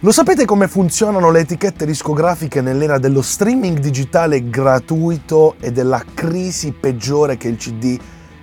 Lo sapete come funzionano le etichette discografiche nell'era dello streaming digitale gratuito e della crisi peggiore che il CD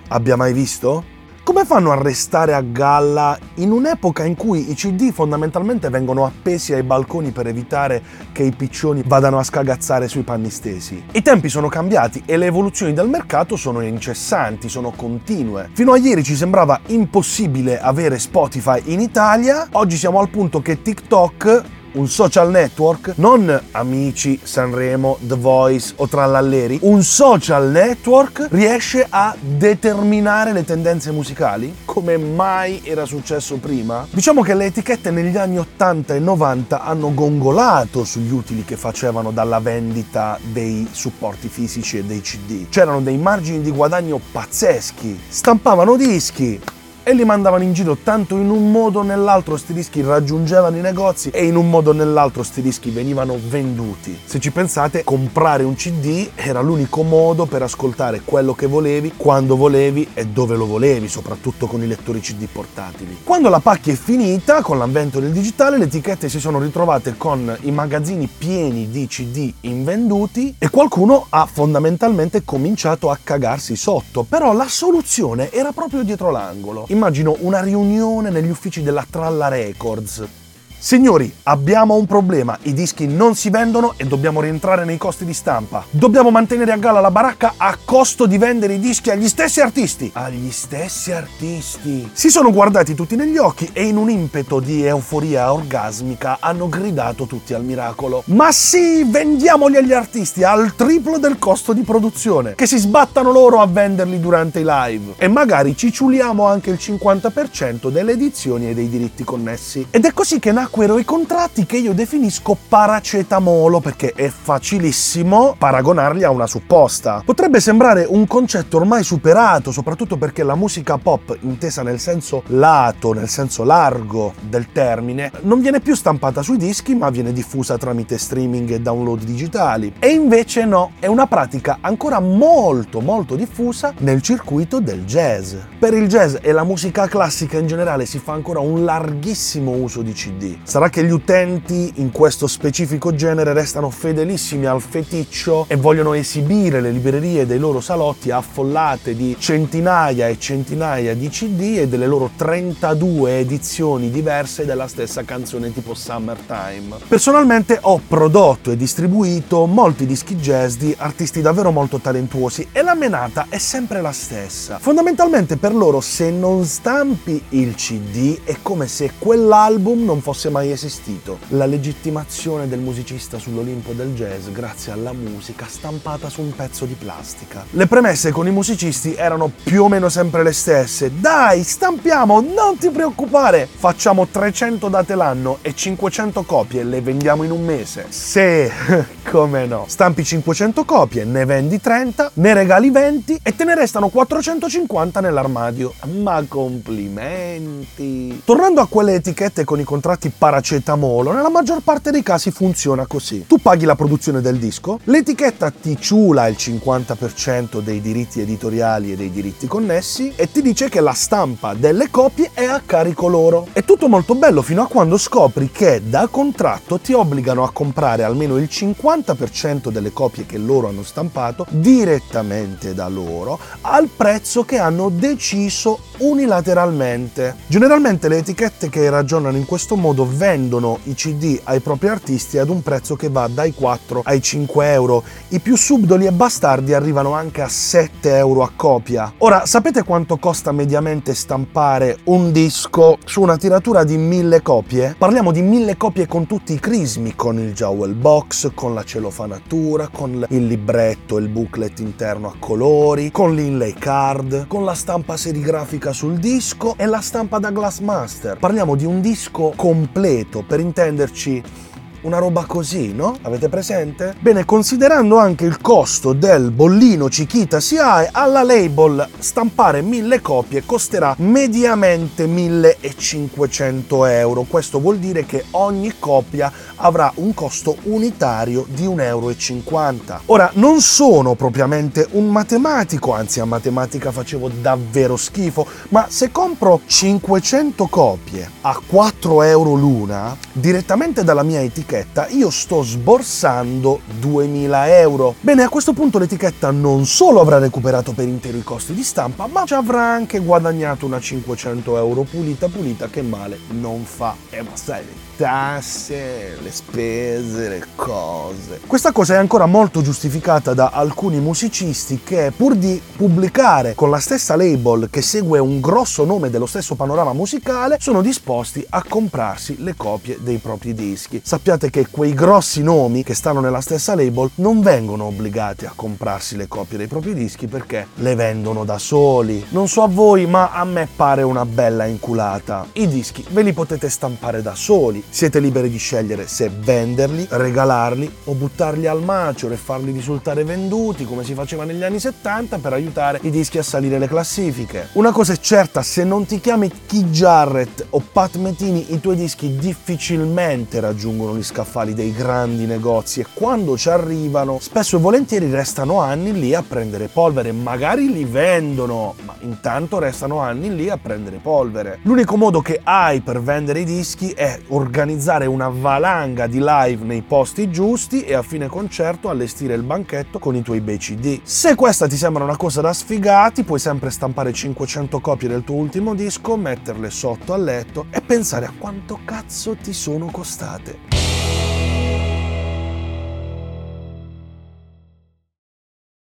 abbia mai visto? Come fanno a restare a galla in un'epoca in cui i CD fondamentalmente vengono appesi ai balconi per evitare che i piccioni vadano a scagazzare sui panni stesi? I tempi sono cambiati e le evoluzioni del mercato sono incessanti, sono continue. Fino a ieri ci sembrava impossibile avere Spotify in Italia, oggi siamo al punto che TikTok un social network, non amici, Sanremo, The Voice o Trallalleri, un social network riesce a determinare le tendenze musicali come mai era successo prima? Diciamo che le etichette negli anni 80 e 90 hanno gongolato sugli utili che facevano dalla vendita dei supporti fisici e dei CD. C'erano dei margini di guadagno pazzeschi, stampavano dischi, e li mandavano in giro tanto in un modo o nell'altro sti dischi raggiungevano i negozi e in un modo o nell'altro sti dischi venivano venduti. Se ci pensate, comprare un CD era l'unico modo per ascoltare quello che volevi, quando volevi e dove lo volevi, soprattutto con i lettori CD portatili. Quando la pacchia è finita, con l'avvento del digitale, le etichette si sono ritrovate con i magazzini pieni di CD invenduti e qualcuno ha fondamentalmente cominciato a cagarsi sotto, però la soluzione era proprio dietro l'angolo immagino una riunione negli uffici della Tralla Records Signori, abbiamo un problema, i dischi non si vendono e dobbiamo rientrare nei costi di stampa. Dobbiamo mantenere a galla la baracca a costo di vendere i dischi agli stessi artisti. Agli stessi artisti. Si sono guardati tutti negli occhi e in un impeto di euforia orgasmica hanno gridato tutti al miracolo. Ma sì, vendiamoli agli artisti al triplo del costo di produzione. Che si sbattano loro a venderli durante i live. E magari ci ciuliamo anche il 50% delle edizioni e dei diritti connessi. Ed è così che nacque nacquero i contratti che io definisco paracetamolo perché è facilissimo paragonarli a una supposta. Potrebbe sembrare un concetto ormai superato, soprattutto perché la musica pop, intesa nel senso lato, nel senso largo del termine, non viene più stampata sui dischi ma viene diffusa tramite streaming e download digitali. E invece no, è una pratica ancora molto molto diffusa nel circuito del jazz. Per il jazz e la musica classica in generale si fa ancora un larghissimo uso di CD. Sarà che gli utenti in questo specifico genere restano fedelissimi al feticcio e vogliono esibire le librerie dei loro salotti affollate di centinaia e centinaia di CD e delle loro 32 edizioni diverse della stessa canzone tipo Summertime. Personalmente ho prodotto e distribuito molti dischi jazz di artisti davvero molto talentuosi e la menata è sempre la stessa. Fondamentalmente per loro se non stampi il CD è come se quell'album non fosse mai esistito. La legittimazione del musicista sull'Olimpo del jazz grazie alla musica stampata su un pezzo di plastica. Le premesse con i musicisti erano più o meno sempre le stesse. Dai, stampiamo, non ti preoccupare! Facciamo 300 date l'anno e 500 copie le vendiamo in un mese. Se, come no. Stampi 500 copie, ne vendi 30, ne regali 20 e te ne restano 450 nell'armadio. Ma complimenti! Tornando a quelle etichette con i contratti paracetamolo, nella maggior parte dei casi funziona così. Tu paghi la produzione del disco, l'etichetta ti ciula il 50% dei diritti editoriali e dei diritti connessi e ti dice che la stampa delle copie è a carico loro. È tutto molto bello fino a quando scopri che da contratto ti obbligano a comprare almeno il 50% delle copie che loro hanno stampato direttamente da loro al prezzo che hanno deciso unilateralmente. Generalmente le etichette che ragionano in questo modo vendono i CD ai propri artisti ad un prezzo che va dai 4 ai 5 euro. I più subdoli e bastardi arrivano anche a 7 euro a copia. Ora, sapete quanto costa mediamente stampare un disco su una tiratura di 1000 copie? Parliamo di 1000 copie con tutti i crismi, con il jewel box, con la celofanatura, con il libretto, il booklet interno a colori, con l'inlay card, con la stampa serigrafica sul disco e la stampa da Glassmaster. Parliamo di un disco completo, per intenderci una roba così, no? Avete presente? Bene, considerando anche il costo del bollino Chiquita CI, alla label stampare mille copie costerà mediamente 1500 euro. Questo vuol dire che ogni copia avrà un costo unitario di 1,50 euro. Ora, non sono propriamente un matematico, anzi a matematica facevo davvero schifo, ma se compro 500 copie a 4 euro l'una, direttamente dalla mia etichetta io sto sborsando 2000 euro. Bene, a questo punto l'etichetta non solo avrà recuperato per intero i costi di stampa, ma ci avrà anche guadagnato una 500 euro pulita pulita che male non fa. E ma sai, le tasse, le spese, le cose. Questa cosa è ancora molto giustificata da alcuni musicisti che pur di pubblicare con la stessa label che segue un grosso nome dello stesso panorama musicale sono disposti a comprarsi le copie dei propri dischi. Sappiate che quei grossi nomi che stanno nella stessa label non vengono obbligati a comprarsi le copie dei propri dischi perché le vendono da soli. Non so a voi, ma a me pare una bella inculata. I dischi ve li potete stampare da soli siete liberi di scegliere se venderli, regalarli o buttarli al macio e farli risultare venduti come si faceva negli anni 70 per aiutare i dischi a salire le classifiche. Una cosa è certa, se non ti chiami Keith Jarrett o Pat Metini i tuoi dischi difficilmente raggiungono gli scaffali dei grandi negozi e quando ci arrivano spesso e volentieri restano anni lì a prendere polvere, magari li vendono, ma intanto restano anni lì a prendere polvere. L'unico modo che hai per vendere i dischi è organizzare una valanga di live nei posti giusti e a fine concerto allestire il banchetto con i tuoi bei CD. Se questa ti sembra una cosa da sfigati, puoi sempre stampare 500 copie del tuo ultimo disco, metterle sotto al letto e pensare a quanto cazzo ti sono costate.